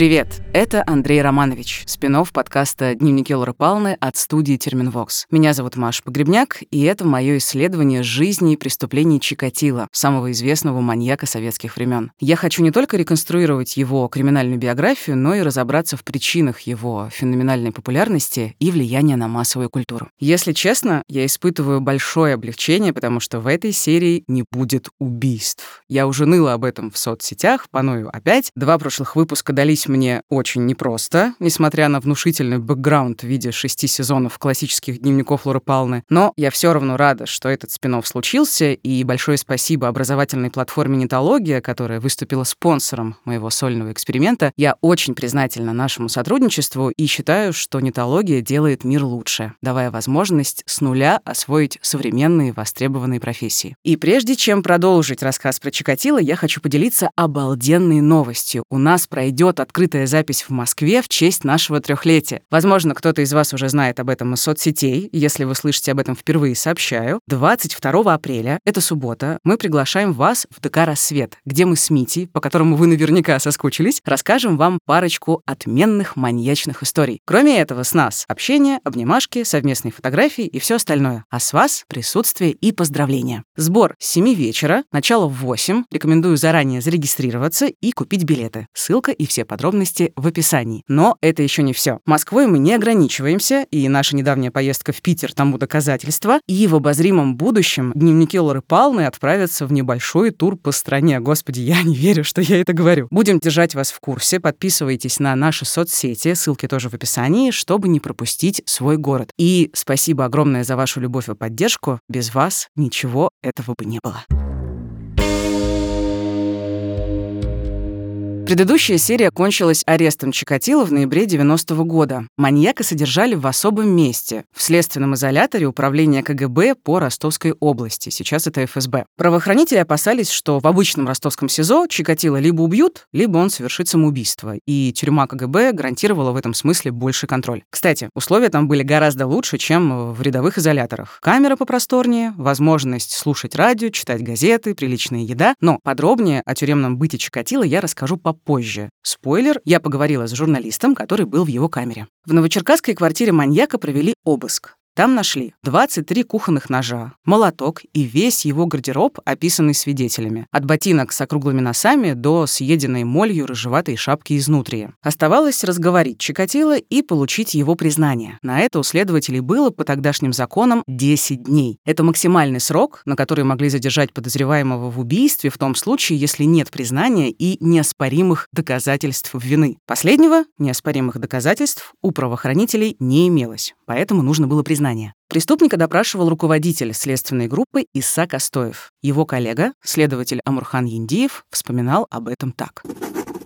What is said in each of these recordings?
Привет, это Андрей Романович, спинов подкаста «Дневники Лоры Палны» от студии «Терминвокс». Меня зовут Маша Погребняк, и это мое исследование жизни и преступлений Чикатила, самого известного маньяка советских времен. Я хочу не только реконструировать его криминальную биографию, но и разобраться в причинах его феноменальной популярности и влияния на массовую культуру. Если честно, я испытываю большое облегчение, потому что в этой серии не будет убийств. Я уже ныла об этом в соцсетях, паную опять. Два прошлых выпуска дались мне очень непросто, несмотря на внушительный бэкграунд в виде шести сезонов классических дневников Лоры Палны. Но я все равно рада, что этот спин случился, и большое спасибо образовательной платформе «Нетология», которая выступила спонсором моего сольного эксперимента. Я очень признательна нашему сотрудничеству и считаю, что «Нетология» делает мир лучше, давая возможность с нуля освоить современные востребованные профессии. И прежде чем продолжить рассказ про Чикатило, я хочу поделиться обалденной новостью. У нас пройдет открытый открытая запись в Москве в честь нашего трехлетия. Возможно, кто-то из вас уже знает об этом из соцсетей. Если вы слышите об этом впервые, сообщаю. 22 апреля, это суббота, мы приглашаем вас в ДК «Рассвет», где мы с Мити, по которому вы наверняка соскучились, расскажем вам парочку отменных маньячных историй. Кроме этого, с нас общение, обнимашки, совместные фотографии и все остальное. А с вас присутствие и поздравления. Сбор с 7 вечера, начало в 8. Рекомендую заранее зарегистрироваться и купить билеты. Ссылка и все подробности подробности в описании. Но это еще не все. Москвой мы не ограничиваемся, и наша недавняя поездка в Питер тому доказательство. И в обозримом будущем дневники Лоры Палны отправятся в небольшой тур по стране. Господи, я не верю, что я это говорю. Будем держать вас в курсе. Подписывайтесь на наши соцсети, ссылки тоже в описании, чтобы не пропустить свой город. И спасибо огромное за вашу любовь и поддержку. Без вас ничего этого бы не было. Предыдущая серия кончилась арестом Чикатило в ноябре 90 -го года. Маньяка содержали в особом месте, в следственном изоляторе управления КГБ по Ростовской области. Сейчас это ФСБ. Правоохранители опасались, что в обычном ростовском СИЗО Чикатило либо убьют, либо он совершит самоубийство. И тюрьма КГБ гарантировала в этом смысле больше контроль. Кстати, условия там были гораздо лучше, чем в рядовых изоляторах. Камера попросторнее, возможность слушать радио, читать газеты, приличная еда. Но подробнее о тюремном быте Чикатило я расскажу по позже. Спойлер, я поговорила с журналистом, который был в его камере. В новочеркасской квартире маньяка провели обыск. Там нашли 23 кухонных ножа, молоток и весь его гардероб, описанный свидетелями. От ботинок с округлыми носами до съеденной молью рыжеватой шапки изнутри. Оставалось разговорить Чикатило и получить его признание. На это у следователей было по тогдашним законам 10 дней. Это максимальный срок, на который могли задержать подозреваемого в убийстве в том случае, если нет признания и неоспоримых доказательств вины. Последнего, неоспоримых доказательств, у правоохранителей не имелось, поэтому нужно было признать признания. Преступника допрашивал руководитель следственной группы Иса Костоев. Его коллега, следователь Амурхан Яндиев, вспоминал об этом так.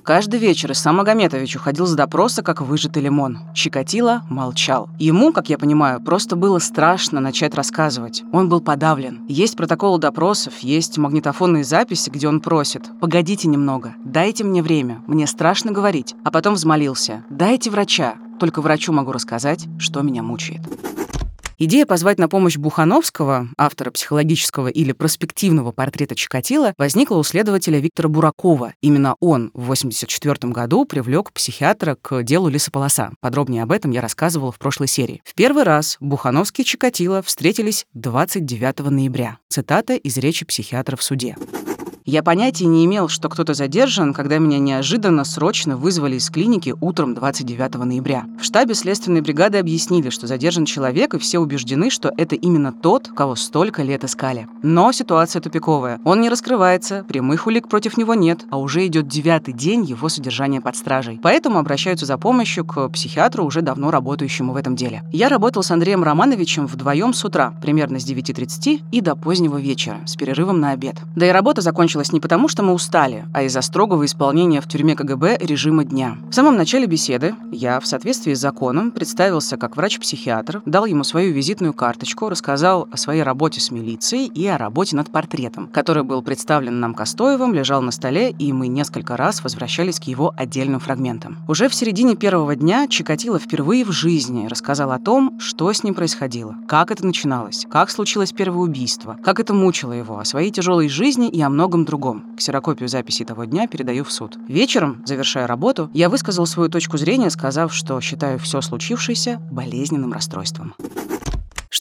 Каждый вечер Исам Магометович уходил с допроса, как выжатый лимон. Чикатило молчал. Ему, как я понимаю, просто было страшно начать рассказывать. Он был подавлен. Есть протоколы допросов, есть магнитофонные записи, где он просит «Погодите немного, дайте мне время, мне страшно говорить». А потом взмолился «Дайте врача, только врачу могу рассказать, что меня мучает». Идея позвать на помощь Бухановского, автора психологического или проспективного портрета Чикатило, возникла у следователя Виктора Буракова. Именно он в 1984 году привлек психиатра к делу лесополоса. Подробнее об этом я рассказывала в прошлой серии. В первый раз Бухановский и Чикатило встретились 29 ноября. Цитата из речи психиатра в суде. Я понятия не имел, что кто-то задержан, когда меня неожиданно срочно вызвали из клиники утром 29 ноября. В штабе следственной бригады объяснили, что задержан человек, и все убеждены, что это именно тот, кого столько лет искали. Но ситуация тупиковая. Он не раскрывается, прямых улик против него нет, а уже идет девятый день его содержания под стражей. Поэтому обращаются за помощью к психиатру, уже давно работающему в этом деле. Я работал с Андреем Романовичем вдвоем с утра, примерно с 9.30 и до позднего вечера, с перерывом на обед. Да и работа закончилась закончилась не потому, что мы устали, а из-за строгого исполнения в тюрьме КГБ режима дня. В самом начале беседы я, в соответствии с законом, представился как врач-психиатр, дал ему свою визитную карточку, рассказал о своей работе с милицией и о работе над портретом, который был представлен нам Костоевым, лежал на столе, и мы несколько раз возвращались к его отдельным фрагментам. Уже в середине первого дня Чикатило впервые в жизни рассказал о том, что с ним происходило, как это начиналось, как случилось первое убийство, как это мучило его, о своей тяжелой жизни и о многом одном другом. Ксерокопию записей того дня передаю в суд. Вечером, завершая работу, я высказал свою точку зрения, сказав, что считаю все случившееся болезненным расстройством.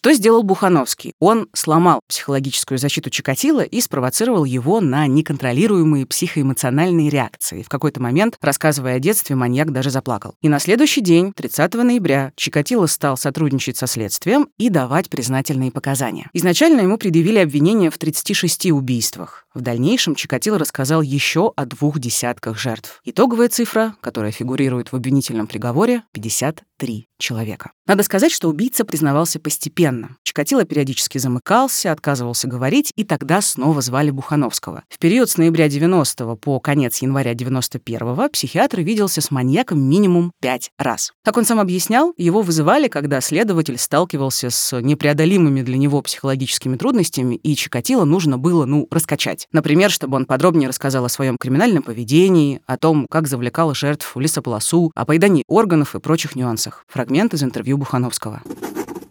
Что сделал Бухановский? Он сломал психологическую защиту Чикатило и спровоцировал его на неконтролируемые психоэмоциональные реакции. В какой-то момент, рассказывая о детстве, маньяк даже заплакал. И на следующий день, 30 ноября, Чикатило стал сотрудничать со следствием и давать признательные показания. Изначально ему предъявили обвинение в 36 убийствах. В дальнейшем Чикатило рассказал еще о двух десятках жертв. Итоговая цифра, которая фигурирует в обвинительном приговоре, 53 человека. Надо сказать, что убийца признавался постепенно. Чикатило периодически замыкался, отказывался говорить, и тогда снова звали Бухановского. В период с ноября 90 по конец января 91 психиатр виделся с маньяком минимум пять раз. Как он сам объяснял, его вызывали, когда следователь сталкивался с непреодолимыми для него психологическими трудностями, и Чикатило нужно было, ну, раскачать. Например, чтобы он подробнее рассказал о своем криминальном поведении, о том, как завлекал жертв в лесополосу, о поедании органов и прочих нюансах. Фрагмент из интервью Бухановского.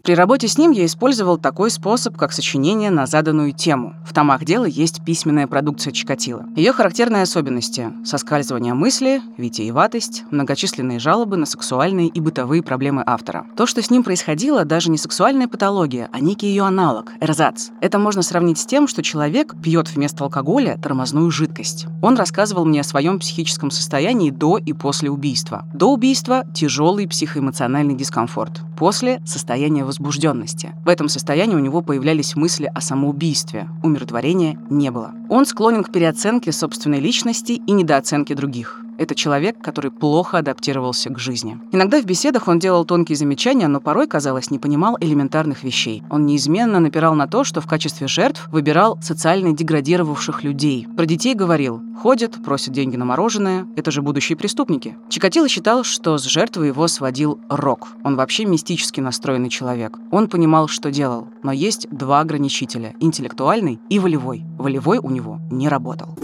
При работе с ним я использовал такой способ, как сочинение на заданную тему. В томах дела есть письменная продукция Чикатило. Ее характерные особенности — соскальзывание мысли, витиеватость, многочисленные жалобы на сексуальные и бытовые проблемы автора. То, что с ним происходило, даже не сексуальная патология, а некий ее аналог — эрзац. Это можно сравнить с тем, что человек пьет вместо алкоголя тормозную жидкость. Он рассказывал мне о своем психическом состоянии до и после убийства. До убийства — тяжелый психоэмоциональный дискомфорт. После — состояние возбужденности. В этом состоянии у него появлялись мысли о самоубийстве. Умиротворения не было. Он склонен к переоценке собственной личности и недооценке других. Это человек, который плохо адаптировался к жизни. Иногда в беседах он делал тонкие замечания, но порой, казалось, не понимал элементарных вещей. Он неизменно напирал на то, что в качестве жертв выбирал социально деградировавших людей. Про детей говорил «ходят, просят деньги на мороженое, это же будущие преступники». Чикатило считал, что с жертвой его сводил рок. Он вообще мистически настроенный человек. Он понимал, что делал, но есть два ограничителя – интеллектуальный и волевой. Волевой у него не работал.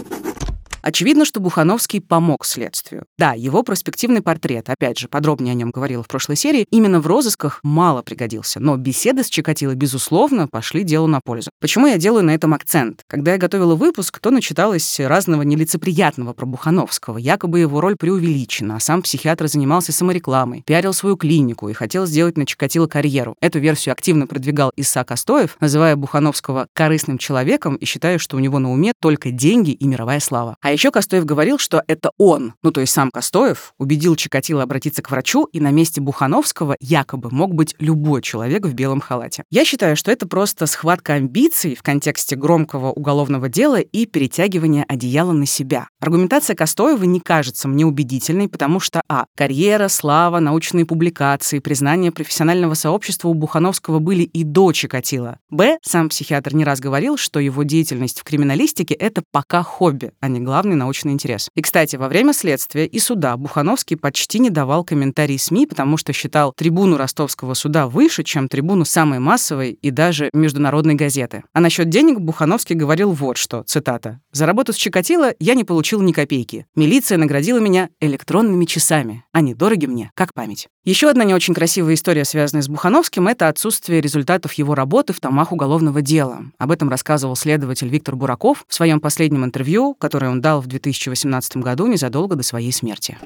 Очевидно, что Бухановский помог следствию. Да, его перспективный портрет, опять же, подробнее о нем говорила в прошлой серии, именно в розысках мало пригодился, но беседы с Чикатило, безусловно, пошли делу на пользу. Почему я делаю на этом акцент? Когда я готовила выпуск, то начиталось разного нелицеприятного про Бухановского. Якобы его роль преувеличена, а сам психиатр занимался саморекламой, пиарил свою клинику и хотел сделать на Чикатило карьеру. Эту версию активно продвигал Иса Костоев, называя Бухановского корыстным человеком и считая, что у него на уме только деньги и мировая слава. А еще Костоев говорил, что это он, ну то есть сам Костоев, убедил Чикатило обратиться к врачу, и на месте Бухановского якобы мог быть любой человек в белом халате. Я считаю, что это просто схватка амбиций в контексте громкого уголовного дела и перетягивания одеяла на себя. Аргументация Костоева не кажется мне убедительной, потому что а. Карьера, слава, научные публикации, признание профессионального сообщества у Бухановского были и до Чикатило. б. Сам психиатр не раз говорил, что его деятельность в криминалистике — это пока хобби, а не главное главный научный интерес. И, кстати, во время следствия и суда Бухановский почти не давал комментарий СМИ, потому что считал трибуну ростовского суда выше, чем трибуну самой массовой и даже международной газеты. А насчет денег Бухановский говорил вот что, цитата. «За работу с Чикатило я не получил ни копейки. Милиция наградила меня электронными часами. Они дороги мне, как память». Еще одна не очень красивая история, связанная с Бухановским, это отсутствие результатов его работы в томах уголовного дела. Об этом рассказывал следователь Виктор Бураков в своем последнем интервью, которое он дал в 2018 году незадолго до своей смерти.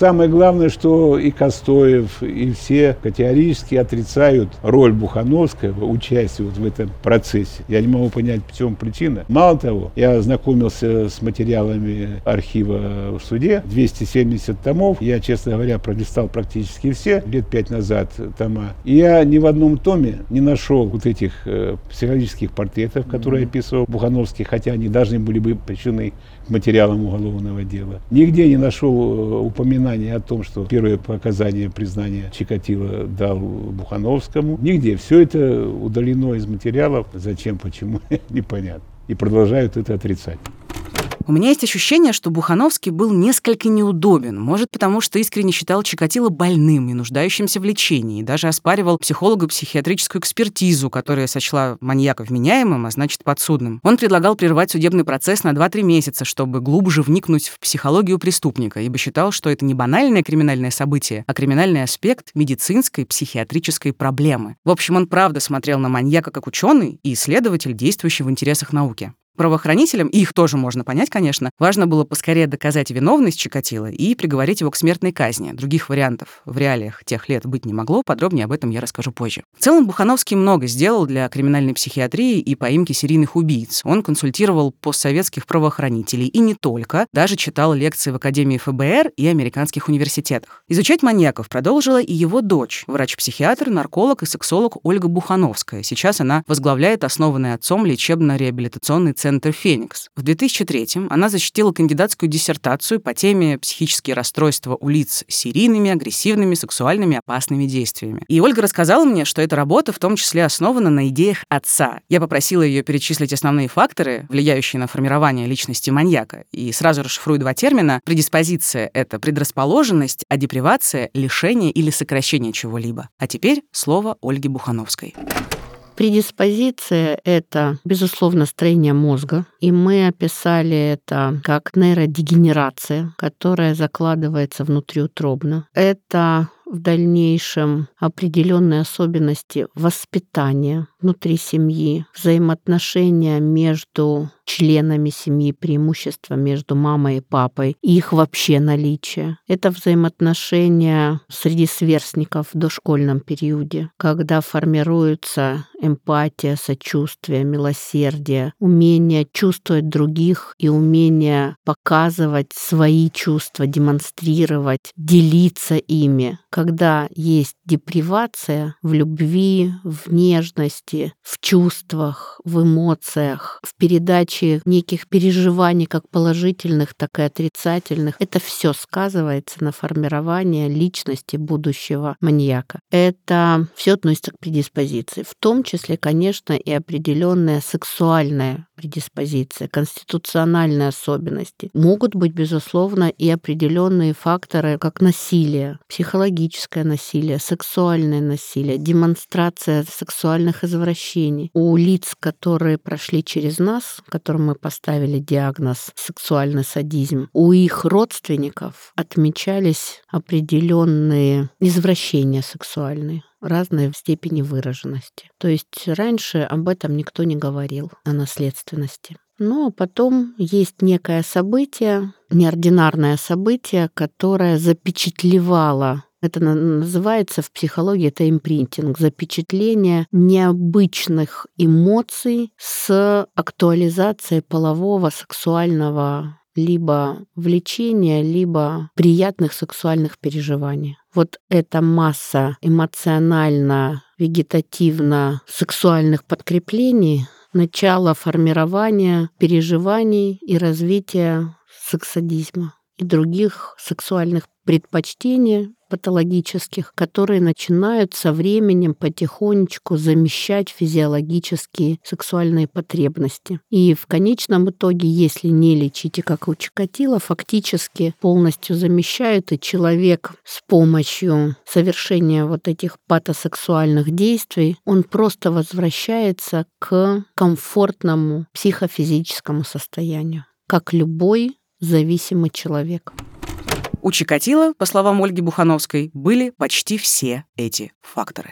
Самое главное, что и Костоев, и все категорически отрицают роль Бухановского, участие вот в этом процессе. Я не могу понять, в чем причина. Мало того, я ознакомился с материалами архива в суде, 270 томов. Я, честно говоря, пролистал практически все, лет пять назад тома. И я ни в одном томе не нашел вот этих э, психологических портретов, которые mm-hmm. описывал Бухановский, хотя они должны были быть причиной материалам уголовного дела. Нигде не нашел э, упоминания о том, что первые показания признания Чикатило дал Бухановскому. Нигде. Все это удалено из материалов. Зачем, почему, непонятно. И продолжают это отрицать. У меня есть ощущение, что Бухановский был несколько неудобен, может, потому что искренне считал Чикатило больным и нуждающимся в лечении, и даже оспаривал психолого-психиатрическую экспертизу, которая сочла маньяка вменяемым, а значит, подсудным. Он предлагал прервать судебный процесс на 2-3 месяца, чтобы глубже вникнуть в психологию преступника, ибо считал, что это не банальное криминальное событие, а криминальный аспект медицинской психиатрической проблемы. В общем, он правда смотрел на маньяка как ученый и исследователь, действующий в интересах науки. Правоохранителям, и их тоже можно понять, конечно, важно было поскорее доказать виновность Чикатило и приговорить его к смертной казни. Других вариантов в реалиях тех лет быть не могло, подробнее об этом я расскажу позже. В целом, Бухановский много сделал для криминальной психиатрии и поимки серийных убийц. Он консультировал постсоветских правоохранителей и не только, даже читал лекции в Академии ФБР и американских университетах. Изучать маньяков продолжила и его дочь, врач-психиатр, нарколог и сексолог Ольга Бухановская. Сейчас она возглавляет основанный отцом лечебно-реабилитационный центр «Феникс». В 2003-м она защитила кандидатскую диссертацию по теме «Психические расстройства у лиц с серийными, агрессивными, сексуальными, опасными действиями». И Ольга рассказала мне, что эта работа в том числе основана на идеях отца. Я попросила ее перечислить основные факторы, влияющие на формирование личности маньяка. И сразу расшифрую два термина. Предиспозиция — это предрасположенность, а депривация — лишение или сокращение чего-либо. А теперь слово Ольги Бухановской. Предиспозиция — это, безусловно, строение мозга, и мы описали это как нейродегенерация, которая закладывается внутриутробно. Это в дальнейшем определенные особенности воспитания внутри семьи, взаимоотношения между членами семьи, преимущества между мамой и папой, их вообще наличие. Это взаимоотношения среди сверстников в дошкольном периоде, когда формируется эмпатия, сочувствие, милосердие, умение чувствовать других и умение показывать свои чувства, демонстрировать, делиться ими. Когда есть депривация в любви, в нежности, в чувствах, в эмоциях, в передаче наличие неких переживаний, как положительных, так и отрицательных, это все сказывается на формировании личности будущего маньяка. Это все относится к предиспозиции. В том числе, конечно, и определенная сексуальная предиспозиция, конституциональные особенности. Могут быть, безусловно, и определенные факторы, как насилие, психологическое насилие, сексуальное насилие, демонстрация сексуальных извращений. У лиц, которые прошли через нас, которым мы поставили диагноз сексуальный садизм, у их родственников отмечались определенные извращения сексуальные разные в степени выраженности. То есть раньше об этом никто не говорил, о наследственности. Но потом есть некое событие, неординарное событие, которое запечатлевало это называется в психологии это импринтинг, запечатление необычных эмоций с актуализацией полового, сексуального либо влечения, либо приятных сексуальных переживаний. Вот эта масса эмоционально-вегетативно-сексуальных подкреплений начало формирования переживаний и развития сексадизма и других сексуальных предпочтений патологических, которые начинают со временем потихонечку замещать физиологические сексуальные потребности. И в конечном итоге, если не лечите, как у Чикатило, фактически полностью замещают, и человек с помощью совершения вот этих патосексуальных действий, он просто возвращается к комфортному психофизическому состоянию, как любой зависимый человек. У Чикатило, по словам Ольги Бухановской, были почти все эти факторы.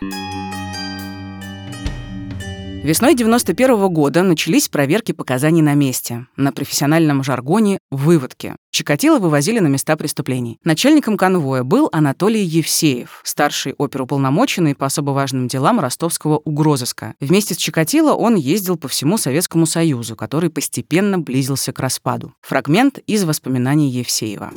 Весной 91 -го года начались проверки показаний на месте. На профессиональном жаргоне — выводки. Чикатило вывозили на места преступлений. Начальником конвоя был Анатолий Евсеев, старший оперуполномоченный по особо важным делам ростовского угрозыска. Вместе с Чикатило он ездил по всему Советскому Союзу, который постепенно близился к распаду. Фрагмент из воспоминаний Евсеева.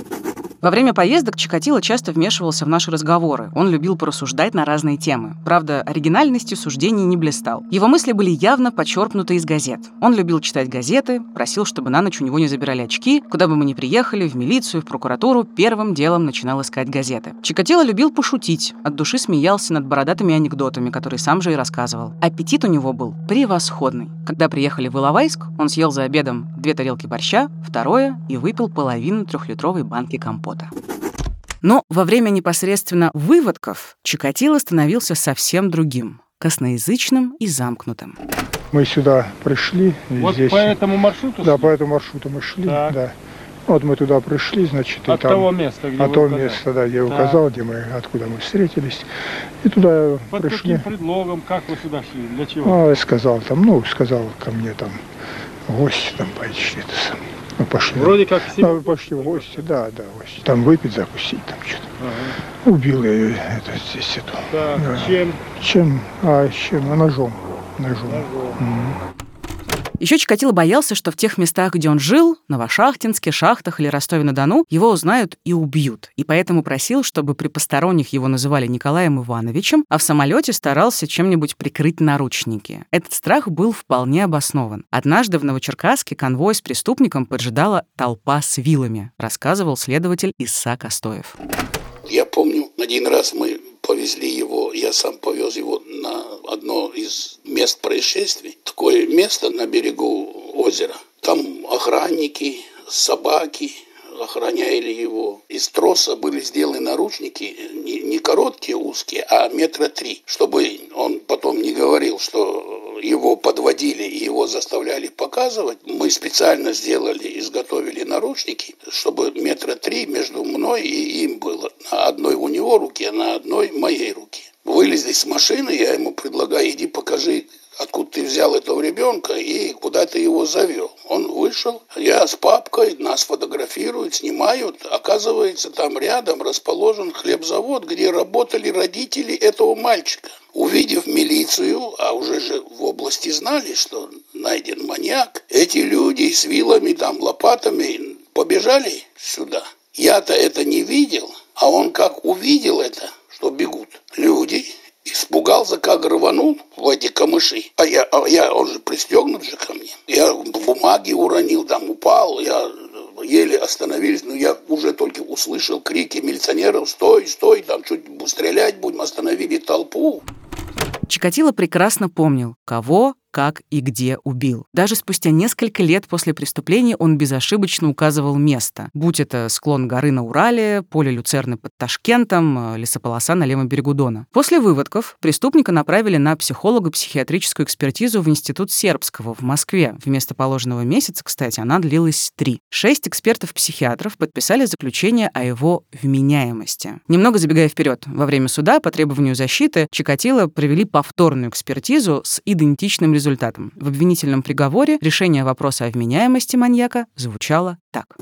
Во время поездок Чикатило часто вмешивался в наши разговоры. Он любил порассуждать на разные темы. Правда, оригинальностью суждений не блистал. Его мысли были явно почерпнуты из газет. Он любил читать газеты, просил, чтобы на ночь у него не забирали очки. Куда бы мы ни приехали, в милицию, в прокуратуру, первым делом начинал искать газеты. Чикатило любил пошутить, от души смеялся над бородатыми анекдотами, которые сам же и рассказывал. Аппетит у него был превосходный. Когда приехали в Иловайск, он съел за обедом две тарелки борща, второе и выпил половину трехлитровой банки компота работа. Но во время непосредственно выводков Чикатило становился совсем другим, косноязычным и замкнутым. Мы сюда пришли. Вот здесь... по этому маршруту? Да, по этому маршруту мы шли, так. да. Вот мы туда пришли, значит, от и там, того места, где от того места, да, я указал, где мы, откуда мы встретились, и туда Под пришли. каким предлогом, как вы сюда шли, для чего? А, сказал там, ну, сказал ко мне там гости там пошли. Ну, пошли. Вроде как все... Ну, пошли в гости, да, да, в гости. Там выпить, закусить, там что-то. Ага. Убил я ее, это, здесь эту. Так, Да. чем? Чем? А, чем? А, ножом. Ножом. Ножом. Мгм. Еще Чикатило боялся, что в тех местах, где он жил, Новошахтинске, Шахтах или Ростове-на-Дону, его узнают и убьют. И поэтому просил, чтобы при посторонних его называли Николаем Ивановичем, а в самолете старался чем-нибудь прикрыть наручники. Этот страх был вполне обоснован. Однажды в Новочеркасске конвой с преступником поджидала толпа с вилами, рассказывал следователь Иса Костоев. Я помню, один раз мы повезли его, я сам повез его на одно из мест происшествий. Такое место на берегу озера. Там охранники, собаки охраняли его. Из троса были сделаны наручники, не, не короткие, узкие, а метра три, чтобы он потом не говорил, что его подводили и его заставляли показывать. Мы специально сделали, изготовили наручники, чтобы метра три между мной и им было. На одной у него руке, на одной моей руке. Вылезли с машины, я ему предлагаю, иди покажи, откуда ты взял этого ребенка и куда ты его завел. Он вышел, я с папкой, нас фотографируют, снимают. Оказывается, там рядом расположен хлебзавод, где работали родители этого мальчика. Увидев милицию, а уже же в области знали, что найден маньяк, эти люди с вилами, там, лопатами побежали сюда. Я-то это не видел, а он как увидел это, что бегут люди, испугался, как рванул в эти камыши. А я, а я, он же пристегнут же ко мне. Я бумаги уронил, там упал, я еле остановились, но я уже только услышал крики милиционеров, стой, стой, там чуть стрелять будем, остановили толпу. Чикатило прекрасно помнил, кого, как и где убил. Даже спустя несколько лет после преступления он безошибочно указывал место. Будь это склон горы на Урале, поле Люцерны под Ташкентом, э, лесополоса на левом берегу Дона. После выводков преступника направили на психолого-психиатрическую экспертизу в Институт Сербского в Москве. Вместо положенного месяца, кстати, она длилась три. Шесть экспертов-психиатров подписали заключение о его вменяемости. Немного забегая вперед, во время суда по требованию защиты Чикатило провели повторную экспертизу с идентичным результатом. В обвинительном приговоре решение вопроса о вменяемости маньяка звучало так.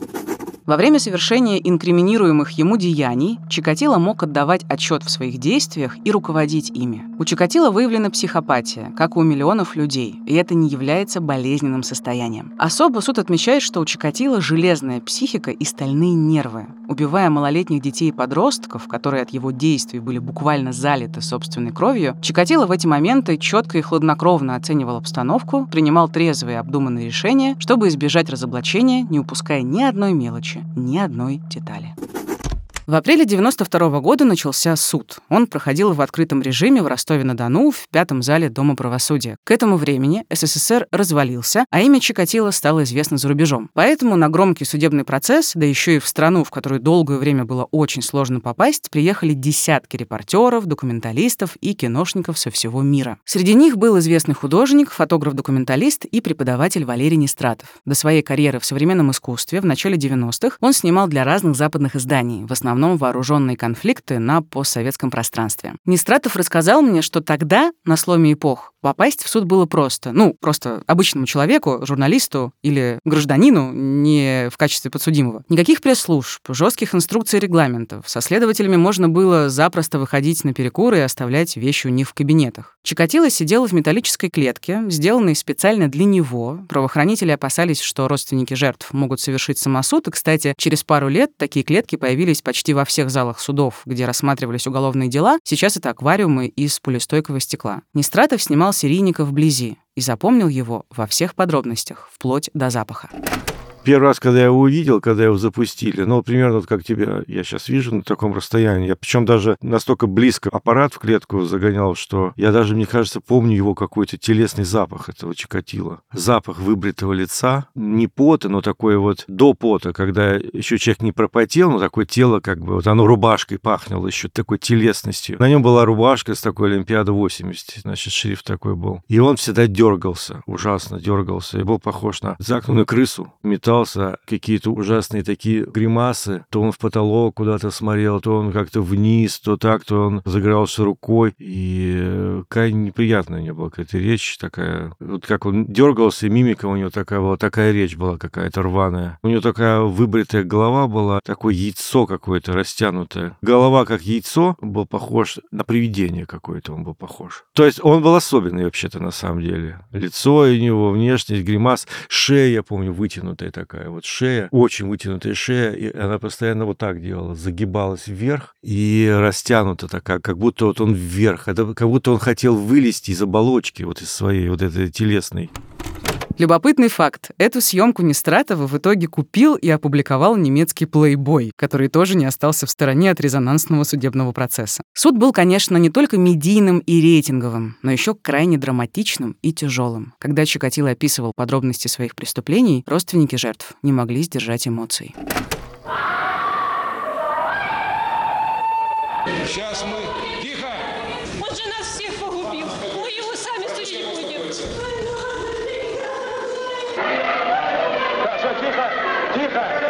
Во время совершения инкриминируемых ему деяний Чикатило мог отдавать отчет в своих действиях и руководить ими. У Чикатило выявлена психопатия, как у миллионов людей, и это не является болезненным состоянием. Особо суд отмечает, что у Чикатило железная психика и стальные нервы. Убивая малолетних детей и подростков, которые от его действий были буквально залиты собственной кровью, Чикатило в эти моменты четко и хладнокровно оценивал обстановку, принимал трезвые обдуманные решения, чтобы избежать разоблачения, не упуская ни одной мелочи, ни одной детали. В апреле 92 года начался суд. Он проходил в открытом режиме в Ростове-на-Дону в пятом зале Дома правосудия. К этому времени СССР развалился, а имя Чикатило стало известно за рубежом. Поэтому на громкий судебный процесс, да еще и в страну, в которую долгое время было очень сложно попасть, приехали десятки репортеров, документалистов и киношников со всего мира. Среди них был известный художник, фотограф-документалист и преподаватель Валерий Нестратов. До своей карьеры в современном искусстве в начале 90-х он снимал для разных западных изданий, в основном вооруженные конфликты на постсоветском пространстве. Нестратов рассказал мне, что тогда, на сломе эпох, попасть в суд было просто. Ну, просто обычному человеку, журналисту или гражданину, не в качестве подсудимого. Никаких пресс-служб, жестких инструкций и регламентов. Со следователями можно было запросто выходить на перекуры и оставлять вещи у них в кабинетах. Чикатило сидел в металлической клетке, сделанной специально для него. Правоохранители опасались, что родственники жертв могут совершить самосуд. И, кстати, через пару лет такие клетки появились почти во всех залах судов, где рассматривались уголовные дела. Сейчас это аквариумы из полистойкого стекла. Нестратов снимал серийника вблизи и запомнил его во всех подробностях, вплоть до запаха. Первый раз, когда я его увидел, когда его запустили, ну, примерно вот как тебя я сейчас вижу на таком расстоянии. Я причем даже настолько близко аппарат в клетку загонял, что я даже, мне кажется, помню его какой-то телесный запах этого Чикатила. Запах выбритого лица, не пота, но такой вот до пота, когда еще человек не пропотел, но такое тело как бы, вот оно рубашкой пахнело еще такой телесностью. На нем была рубашка с такой Олимпиада 80, значит, шрифт такой был. И он всегда дергался, ужасно дергался, и был похож на загнанную крысу, металл улыбался, какие-то ужасные такие гримасы. То он в потолок куда-то смотрел, то он как-то вниз, то так, то он загорался рукой. И э, какая неприятная у него была какая-то речь такая. Вот как он дергался, мимика у него такая была, такая речь была какая-то рваная. У него такая выбритая голова была, такое яйцо какое-то растянутое. Голова как яйцо, был похож на привидение какое-то, он был похож. То есть он был особенный вообще-то на самом деле. Лицо у него, внешность, гримас, шея, я помню, вытянутая такая вот шея, очень вытянутая шея, и она постоянно вот так делала, загибалась вверх и растянута такая, как будто вот он вверх, это как будто он хотел вылезти из оболочки, вот из своей вот этой телесной. Любопытный факт. Эту съемку Нестратова в итоге купил и опубликовал немецкий плейбой, который тоже не остался в стороне от резонансного судебного процесса. Суд был, конечно, не только медийным и рейтинговым, но еще крайне драматичным и тяжелым. Когда Чикатило описывал подробности своих преступлений, родственники жертв не могли сдержать эмоций. Сейчас мы... тихо! Тихо!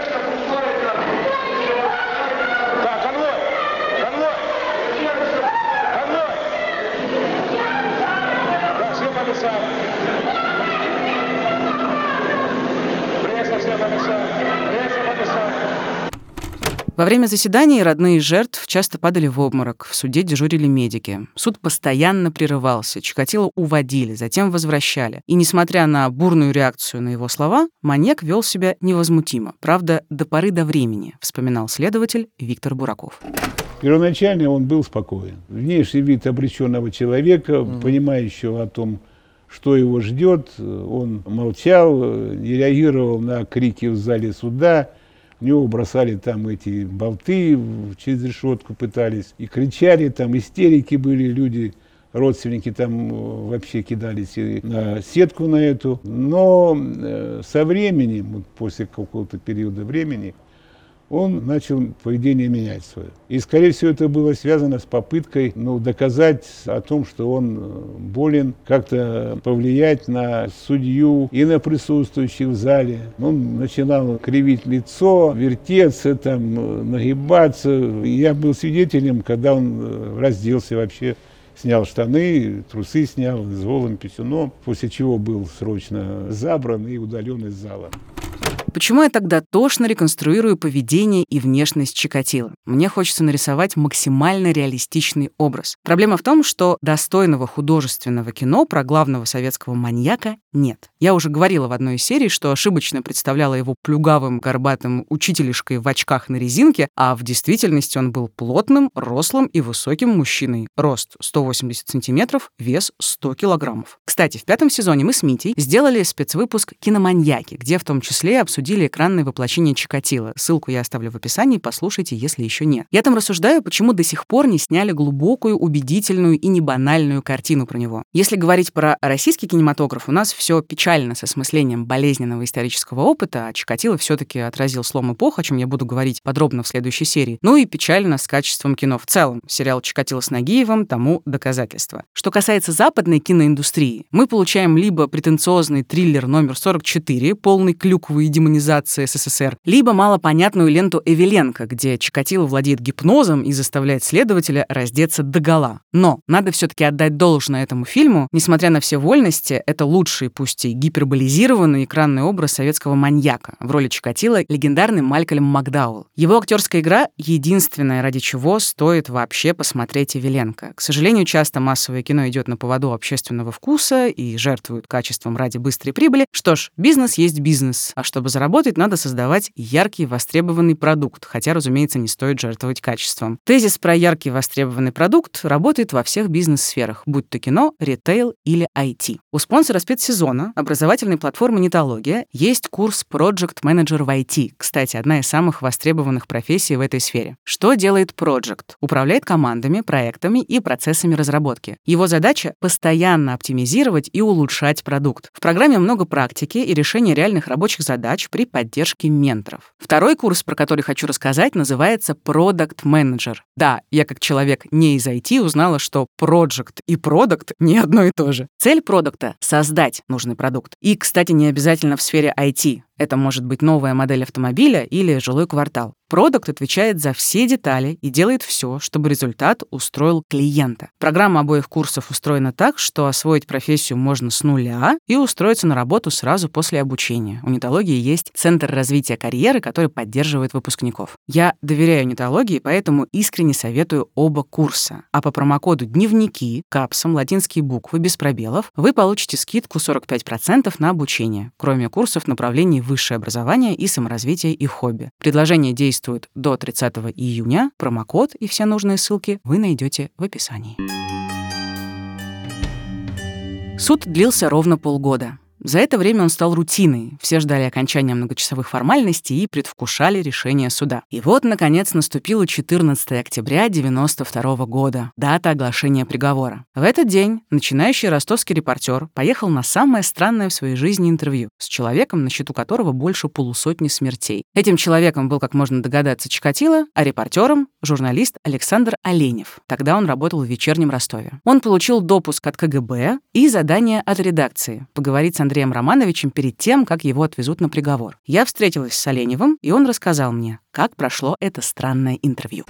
Во время заседаний родные жертв часто падали в обморок. В суде дежурили медики. Суд постоянно прерывался. Чикатило уводили, затем возвращали. И, несмотря на бурную реакцию на его слова, маньяк вел себя невозмутимо. Правда, до поры до времени, вспоминал следователь Виктор Бураков. Первоначально он был спокоен. Внешний вид обреченного человека, понимающего о том, что его ждет, он молчал, не реагировал на крики в зале суда. В него бросали там эти болты, через решетку пытались. И кричали, там истерики были, люди, родственники там э, вообще кидались на сетку на эту. Но э, со временем, после какого-то периода времени, он начал поведение менять свое. И, скорее всего, это было связано с попыткой ну, доказать о том, что он э, болен, как-то повлиять на судью и на присутствующих в зале. Он начинал кривить лицо, вертеться, там, э, нагибаться. Я был свидетелем, когда он э, разделся вообще, снял штаны, трусы снял с голым писюном, после чего был срочно забран и удален из зала. Почему я тогда тошно реконструирую поведение и внешность Чикатило? Мне хочется нарисовать максимально реалистичный образ. Проблема в том, что достойного художественного кино про главного советского маньяка нет. Я уже говорила в одной из серий, что ошибочно представляла его плюгавым, горбатым учителишкой в очках на резинке, а в действительности он был плотным, рослым и высоким мужчиной. Рост 180 сантиметров, вес 100 килограммов. Кстати, в пятом сезоне мы с Митей сделали спецвыпуск «Киноманьяки», где в том числе обсудили экранное воплощение Чикатило. Ссылку я оставлю в описании, послушайте, если еще нет. Я там рассуждаю, почему до сих пор не сняли глубокую, убедительную и не банальную картину про него. Если говорить про российский кинематограф, у нас все печально с осмыслением болезненного исторического опыта, а Чикатило все-таки отразил слом эпох, о чем я буду говорить подробно в следующей серии. Ну и печально с качеством кино в целом. Сериал Чикатило с Нагиевым тому доказательство. Что касается западной киноиндустрии, мы получаем либо претенциозный триллер номер 44, полный клюквы и демонизации СССР, либо малопонятную ленту Эвеленко, где Чикатило владеет гипнозом и заставляет следователя раздеться догола. Но надо все-таки отдать должное этому фильму. Несмотря на все вольности, это лучший, пусть и гиперболизированный экранный образ советского маньяка. В роли Чикатило легендарный Малькольм Макдауэлл. Его актерская игра — единственное, ради чего стоит вообще посмотреть Эвеленко. К сожалению, часто массовое кино идет на поводу общественного вкуса и жертвует качеством ради быстрой прибыли. Что ж, бизнес есть бизнес, а чтобы заработать, надо создавать яркий востребованный продукт, хотя, разумеется, не стоит жертвовать качеством. Тезис про яркий востребованный продукт работает во всех бизнес-сферах, будь то кино, ритейл или IT. У спонсора спецсезона, образовательной платформы «Нетология», есть курс Project Manager в IT. Кстати, одна из самых востребованных профессий в этой сфере. Что делает Project? Управляет командами, проектами и процессами разработки. Его задача — постоянно оптимизировать и улучшать продукт. В программе много практики и решения реальных рабочих задач при поддержке менторов. Второй курс, про который хочу рассказать, называется Product Manager. Да, я как человек не из IT узнала, что Project и Product не одно и то же. Цель продукта — создать нужный продукт. И, кстати, не обязательно в сфере IT. Это может быть новая модель автомобиля или жилой квартал. Продукт отвечает за все детали и делает все, чтобы результат устроил клиента. Программа обоих курсов устроена так, что освоить профессию можно с нуля и устроиться на работу сразу после обучения. У нетологии есть Центр развития карьеры, который поддерживает выпускников. Я доверяю нетологии, поэтому искренне советую оба курса. А по промокоду «Дневники» капсом латинские буквы без пробелов вы получите скидку 45% на обучение, кроме курсов направлений высшее образование и саморазвитие и хобби. Предложение действует до 30 июня. Промокод и все нужные ссылки вы найдете в описании. Суд длился ровно полгода. За это время он стал рутиной. Все ждали окончания многочасовых формальностей и предвкушали решение суда. И вот, наконец, наступило 14 октября 92 года, дата оглашения приговора. В этот день начинающий ростовский репортер поехал на самое странное в своей жизни интервью с человеком, на счету которого больше полусотни смертей. Этим человеком был, как можно догадаться, Чикатило, а репортером — журналист Александр Оленев. Тогда он работал в вечернем Ростове. Он получил допуск от КГБ и задание от редакции — поговорить с Андреем Романовичем перед тем, как его отвезут на приговор. Я встретилась с Оленевым, и он рассказал мне, как прошло это странное интервью.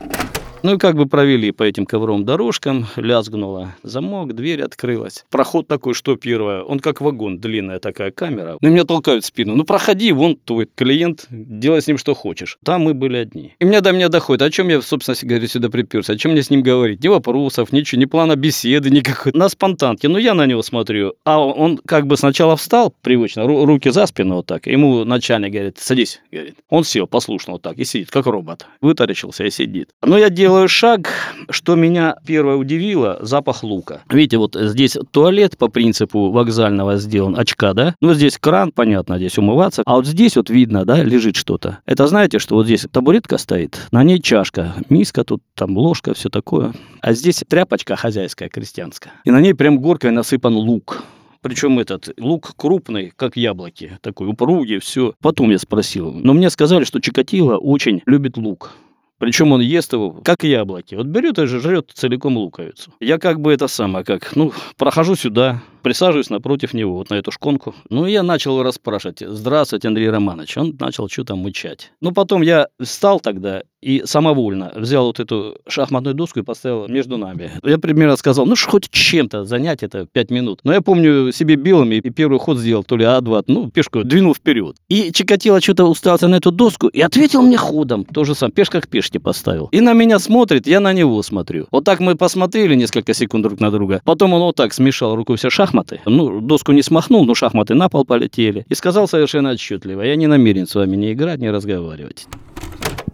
Ну и как бы провели по этим ковровым дорожкам, лязгнуло замок, дверь открылась. Проход такой, что первое, он как вагон, длинная такая камера. Ну, меня толкают в спину. Ну, проходи, вон твой клиент, делай с ним что хочешь. Там мы были одни. И мне до меня доходит, о чем я, собственно говоря, сюда приперся, о чем мне с ним говорить? Ни вопросов, ничего, ни плана беседы, никакой. На спонтанке. Ну, я на него смотрю. А он как бы сначала встал, привычно, руки за спину вот так. Ему начальник говорит, садись, говорит. Он сел послушно вот так и сидит, как робот. Вытаращился и сидит. Но я делаю делаю шаг, что меня первое удивило, запах лука. Видите, вот здесь туалет по принципу вокзального сделан, очка, да? Ну, здесь кран, понятно, здесь умываться. А вот здесь вот видно, да, лежит что-то. Это знаете, что вот здесь табуретка стоит, на ней чашка, миска тут, там ложка, все такое. А здесь тряпочка хозяйская, крестьянская. И на ней прям горкой насыпан лук. Причем этот лук крупный, как яблоки, такой упругий, все. Потом я спросил. Но мне сказали, что Чикатило очень любит лук. Причем он ест его, как яблоки. Вот берет и жрет целиком луковицу. Я как бы это самое, как, ну, прохожу сюда, присаживаюсь напротив него, вот на эту шконку. Ну, и я начал его расспрашивать. Здравствуйте, Андрей Романович. Он начал что-то мычать. Ну, потом я встал тогда и самовольно взял вот эту шахматную доску и поставил между нами. Я примерно сказал, ну, хоть чем-то занять это 5 минут. Но я помню себе белыми и первый ход сделал, то ли А2, ну, пешку двинул вперед. И Чикатило что-то устался на эту доску и ответил мне ходом. То же самое, пешка к пешке поставил. И на меня смотрит, я на него смотрю. Вот так мы посмотрели несколько секунд друг на друга. Потом он вот так смешал рукой все шахматы. Ну, доску не смахнул, но шахматы на пол полетели. И сказал совершенно отчетливо, я не намерен с вами не играть, не разговаривать.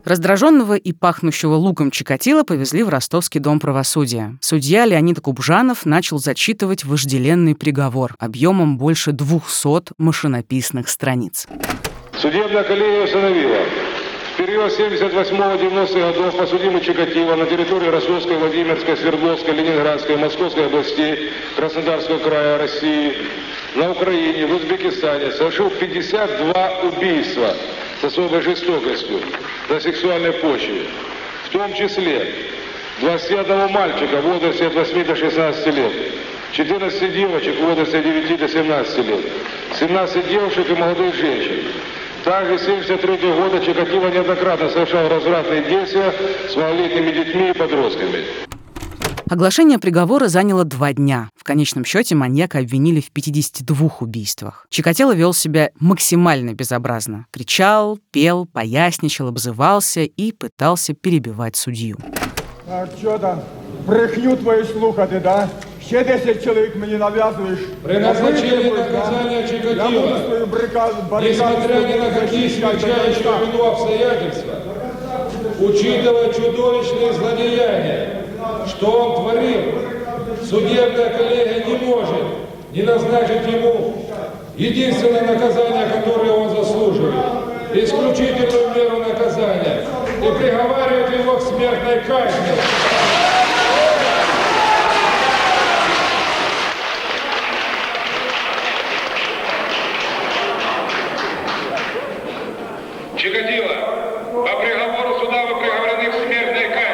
Раздраженного и пахнущего луком Чикатило повезли в Ростовский дом правосудия. Судья Леонид Кубжанов начал зачитывать вожделенный приговор объемом больше 200 машинописных страниц. Судебная коллегия установила, в период 78-90 годов подсудимый Чикатило на территории Ростовской, Владимирской, Свердловской, Ленинградской, Московской областей, Краснодарского края России, на Украине, в Узбекистане совершил 52 убийства с особой жестокостью на сексуальной почве, в том числе 21 мальчика в возрасте от 8 до 16 лет, 14 девочек в возрасте от 9 до 17 лет, 17 девушек и молодых женщин. Также 73 года Чикатило неоднократно совершал развратные действия с малолетними детьми и подростками. Оглашение приговора заняло два дня. В конечном счете маньяка обвинили в 52 убийствах. Чикатило вел себя максимально безобразно. Кричал, пел, поясничал, обзывался и пытался перебивать судью. Так, що там? Брехню твою слухати, да? Ще 10 чоловік мені нав'язуєш. При назначении наказания Я буду Чикатило, свою баррикаду, несмотря ни на какие смягчающие вину обстоятельства, учитывая чудовищные злодеяния, что он творил, судебная коллегия не может не назначить ему единственное наказание, которое он заслуживает, исключительную меру наказания, и приговаривает его к смертной казни. Чикатило, по приговору суда вы приговорены к смертной казни.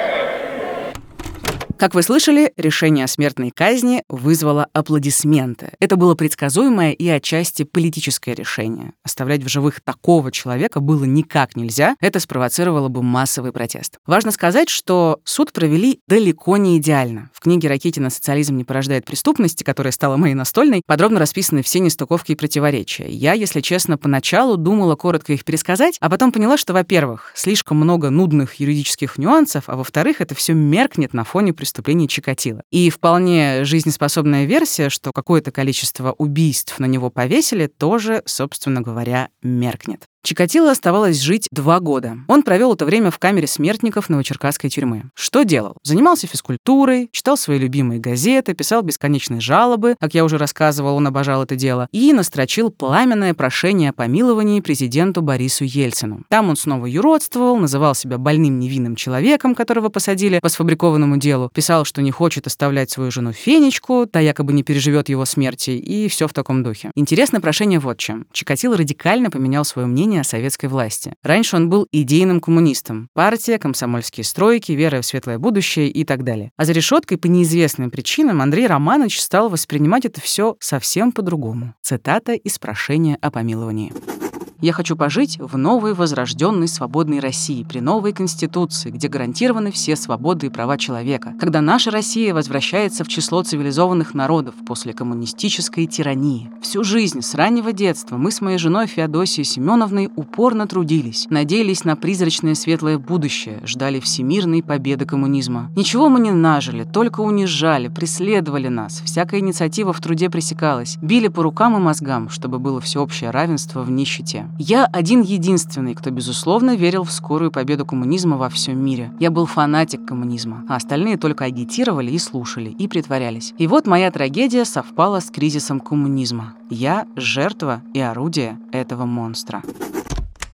Как вы слышали, решение о смертной казни вызвало аплодисменты. Это было предсказуемое и отчасти политическое решение. Оставлять в живых такого человека было никак нельзя. Это спровоцировало бы массовый протест. Важно сказать, что суд провели далеко не идеально. В книге Ракитина «Социализм не порождает преступности», которая стала моей настольной, подробно расписаны все нестыковки и противоречия. Я, если честно, поначалу думала коротко их пересказать, а потом поняла, что, во-первых, слишком много нудных юридических нюансов, а во-вторых, это все меркнет на фоне преступлений Чикатило. И вполне жизнеспособная версия, что какое-то количество убийств на него повесили, тоже, собственно говоря, меркнет. Чикатило оставалось жить два года. Он провел это время в камере смертников Новочеркасской тюрьмы. Что делал? Занимался физкультурой, читал свои любимые газеты, писал бесконечные жалобы, как я уже рассказывал, он обожал это дело, и настрочил пламенное прошение о помиловании президенту Борису Ельцину. Там он снова юродствовал, называл себя больным невинным человеком, которого посадили по сфабрикованному делу, писал, что не хочет оставлять свою жену Фенечку, та якобы не переживет его смерти, и все в таком духе. Интересно прошение вот чем. Чикатило радикально поменял свое мнение мнение о советской власти. Раньше он был идейным коммунистом. Партия, комсомольские стройки, вера в светлое будущее и так далее. А за решеткой по неизвестным причинам Андрей Романович стал воспринимать это все совсем по-другому. Цитата из прошения о помиловании. Я хочу пожить в новой возрожденной свободной России, при новой Конституции, где гарантированы все свободы и права человека, когда наша Россия возвращается в число цивилизованных народов после коммунистической тирании. Всю жизнь, с раннего детства, мы с моей женой Феодосией Семеновной упорно трудились, надеялись на призрачное светлое будущее, ждали всемирной победы коммунизма. Ничего мы не нажили, только унижали, преследовали нас, всякая инициатива в труде пресекалась, били по рукам и мозгам, чтобы было всеобщее равенство в нищете. Я один единственный, кто, безусловно, верил в скорую победу коммунизма во всем мире. Я был фанатик коммунизма, а остальные только агитировали и слушали, и притворялись. И вот моя трагедия совпала с кризисом коммунизма. Я жертва и орудие этого монстра.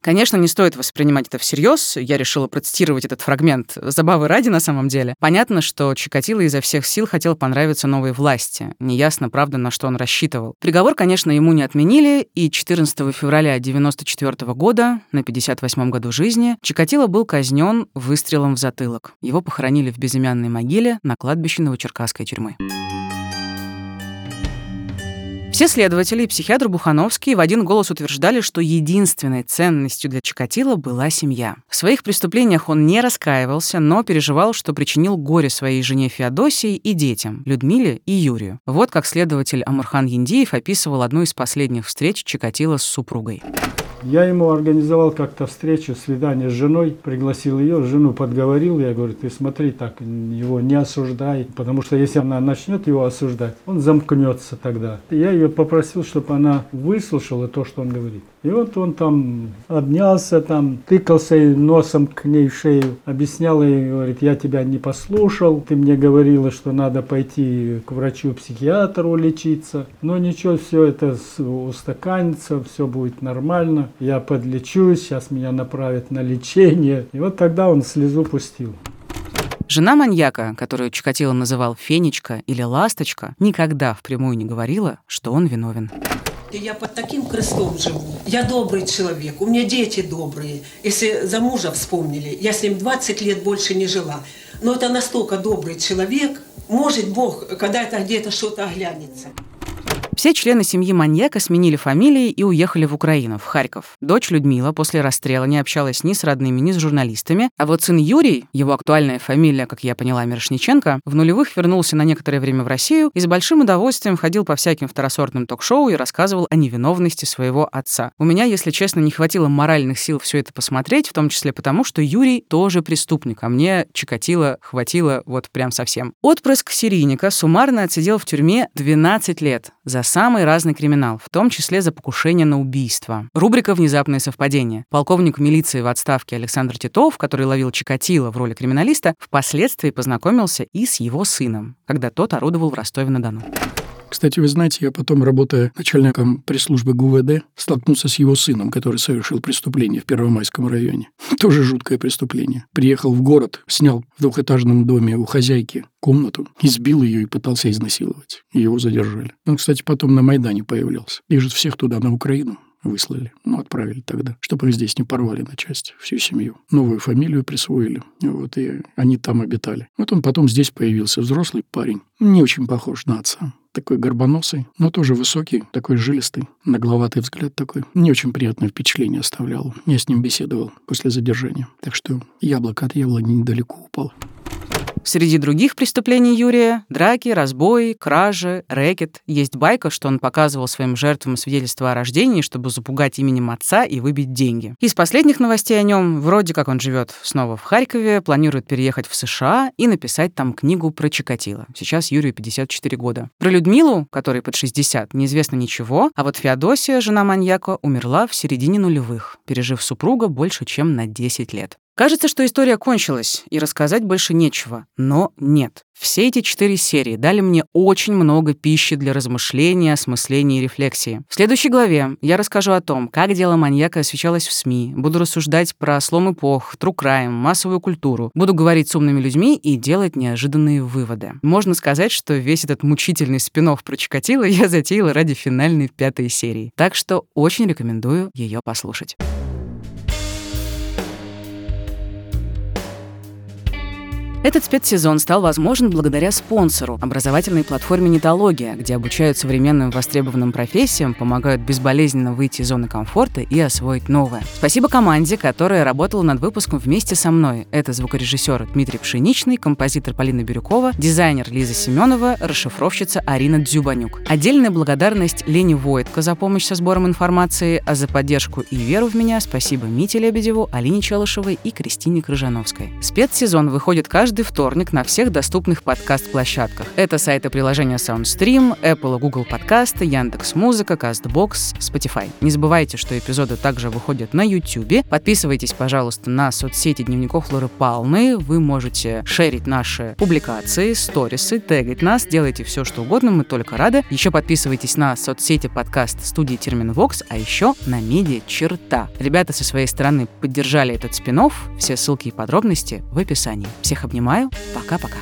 Конечно, не стоит воспринимать это всерьез. Я решила процитировать этот фрагмент забавы ради на самом деле. Понятно, что Чикатило изо всех сил хотел понравиться новой власти. Неясно, правда, на что он рассчитывал. Приговор, конечно, ему не отменили, и 14 февраля 1994 года, на 58-м году жизни, Чикатило был казнен выстрелом в затылок. Его похоронили в безымянной могиле на кладбище Новочеркасской тюрьмы. Все следователи и психиатр Бухановский в один голос утверждали, что единственной ценностью для Чикатило была семья. В своих преступлениях он не раскаивался, но переживал, что причинил горе своей жене Феодосии и детям, Людмиле и Юрию. Вот как следователь Амурхан Яндиев описывал одну из последних встреч Чикатило с супругой. Я ему организовал как-то встречу, свидание с женой, пригласил ее, жену подговорил, я говорю, ты смотри так, его не осуждай, потому что если она начнет его осуждать, он замкнется тогда. Я ее попросил, чтобы она выслушала то, что он говорит. И вот он там обнялся, там тыкался носом к ней в шею, объяснял ей, говорит, я тебя не послушал, ты мне говорила, что надо пойти к врачу-психиатру лечиться, но ничего, все это устаканится, все будет нормально, я подлечусь, сейчас меня направят на лечение. И вот тогда он слезу пустил. Жена маньяка, которую Чикатило называл Фенечка или Ласточка, никогда впрямую не говорила, что он виновен. Я под таким крестом живу. Я добрый человек, у меня дети добрые. Если за мужа вспомнили, я с ним 20 лет больше не жила. Но это настолько добрый человек, может Бог, когда это где-то что-то оглянется. Все члены семьи маньяка сменили фамилии и уехали в Украину, в Харьков. Дочь Людмила после расстрела не общалась ни с родными, ни с журналистами, а вот сын Юрий, его актуальная фамилия, как я поняла, Мирошниченко, в нулевых вернулся на некоторое время в Россию и с большим удовольствием ходил по всяким второсортным ток-шоу и рассказывал о невиновности своего отца. У меня, если честно, не хватило моральных сил все это посмотреть, в том числе потому, что Юрий тоже преступник, а мне Чикатило хватило вот прям совсем. Отпрыск серийника суммарно отсидел в тюрьме 12 лет за самый разный криминал, в том числе за покушение на убийство. Рубрика «Внезапные совпадения». Полковник милиции в отставке Александр Титов, который ловил Чикатило в роли криминалиста, впоследствии познакомился и с его сыном, когда тот орудовал в Ростове-на-Дону. Кстати, вы знаете, я потом, работая начальником пресс-службы ГУВД, столкнулся с его сыном, который совершил преступление в Первомайском районе. Тоже жуткое преступление. Приехал в город, снял в двухэтажном доме у хозяйки комнату, избил ее и пытался изнасиловать. Его задержали. Он, кстати, потом на Майдане появлялся. Движет всех туда, на Украину. Выслали. Ну, отправили тогда, чтобы их здесь не порвали на части, всю семью. Новую фамилию присвоили. Вот, и они там обитали. Вот он потом здесь появился, взрослый парень. Не очень похож на отца такой горбоносый, но тоже высокий, такой жилистый, нагловатый взгляд такой. Не очень приятное впечатление оставлял. Я с ним беседовал после задержания. Так что яблоко от яблони недалеко упало. Среди других преступлений Юрия – драки, разбои, кражи, рэкет. Есть байка, что он показывал своим жертвам свидетельство о рождении, чтобы запугать именем отца и выбить деньги. Из последних новостей о нем, вроде как он живет снова в Харькове, планирует переехать в США и написать там книгу про Чикатило. Сейчас Юрию 54 года. Про Людмилу, которой под 60, неизвестно ничего, а вот Феодосия, жена маньяка, умерла в середине нулевых, пережив супруга больше, чем на 10 лет. Кажется, что история кончилась, и рассказать больше нечего. Но нет. Все эти четыре серии дали мне очень много пищи для размышления, осмысления и рефлексии. В следующей главе я расскажу о том, как дело маньяка освещалось в СМИ, буду рассуждать про слом эпох, true crime, массовую культуру, буду говорить с умными людьми и делать неожиданные выводы. Можно сказать, что весь этот мучительный спин про Чикатило я затеяла ради финальной пятой серии. Так что очень рекомендую ее послушать. Этот спецсезон стал возможен благодаря спонсору – образовательной платформе «Нетология», где обучают современным востребованным профессиям, помогают безболезненно выйти из зоны комфорта и освоить новое. Спасибо команде, которая работала над выпуском вместе со мной. Это звукорежиссер Дмитрий Пшеничный, композитор Полина Бирюкова, дизайнер Лиза Семенова, расшифровщица Арина Дзюбанюк. Отдельная благодарность Лене Войтко за помощь со сбором информации, а за поддержку и веру в меня спасибо Мите Лебедеву, Алине Челышевой и Кристине Крыжановской. Спецсезон выходит каждый каждый вторник на всех доступных подкаст-площадках. Это сайты приложения SoundStream, Apple и Google подкасты, Яндекс Музыка, CastBox, Spotify. Не забывайте, что эпизоды также выходят на YouTube. Подписывайтесь, пожалуйста, на соцсети Дневников Флоры Палны. Вы можете шерить наши публикации, сторисы, тегать нас, делайте все, что угодно, мы только рады. Еще подписывайтесь на соцсети подкаст студии Терминвокс, а еще на медиа Черта. Ребята со своей стороны поддержали этот спин все ссылки и подробности в описании. Всех обнимаю Обнимаю. Пока-пока.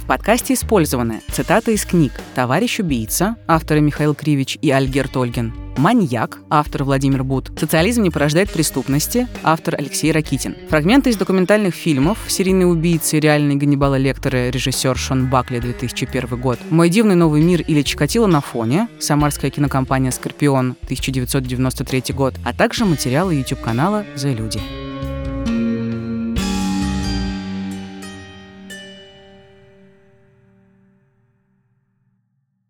В подкасте использованы цитаты из книг «Товарищ убийца» авторы Михаил Кривич и Альгерт Ольгин, «Маньяк» автор Владимир Бут, «Социализм не порождает преступности» автор Алексей Ракитин, фрагменты из документальных фильмов «Серийные убийцы» реальный Ганнибала Лектора» режиссер Шон Бакли 2001 год, «Мой дивный новый мир» или «Чикатило на фоне» самарская кинокомпания «Скорпион» 1993 год, а также материалы YouTube-канала «За люди».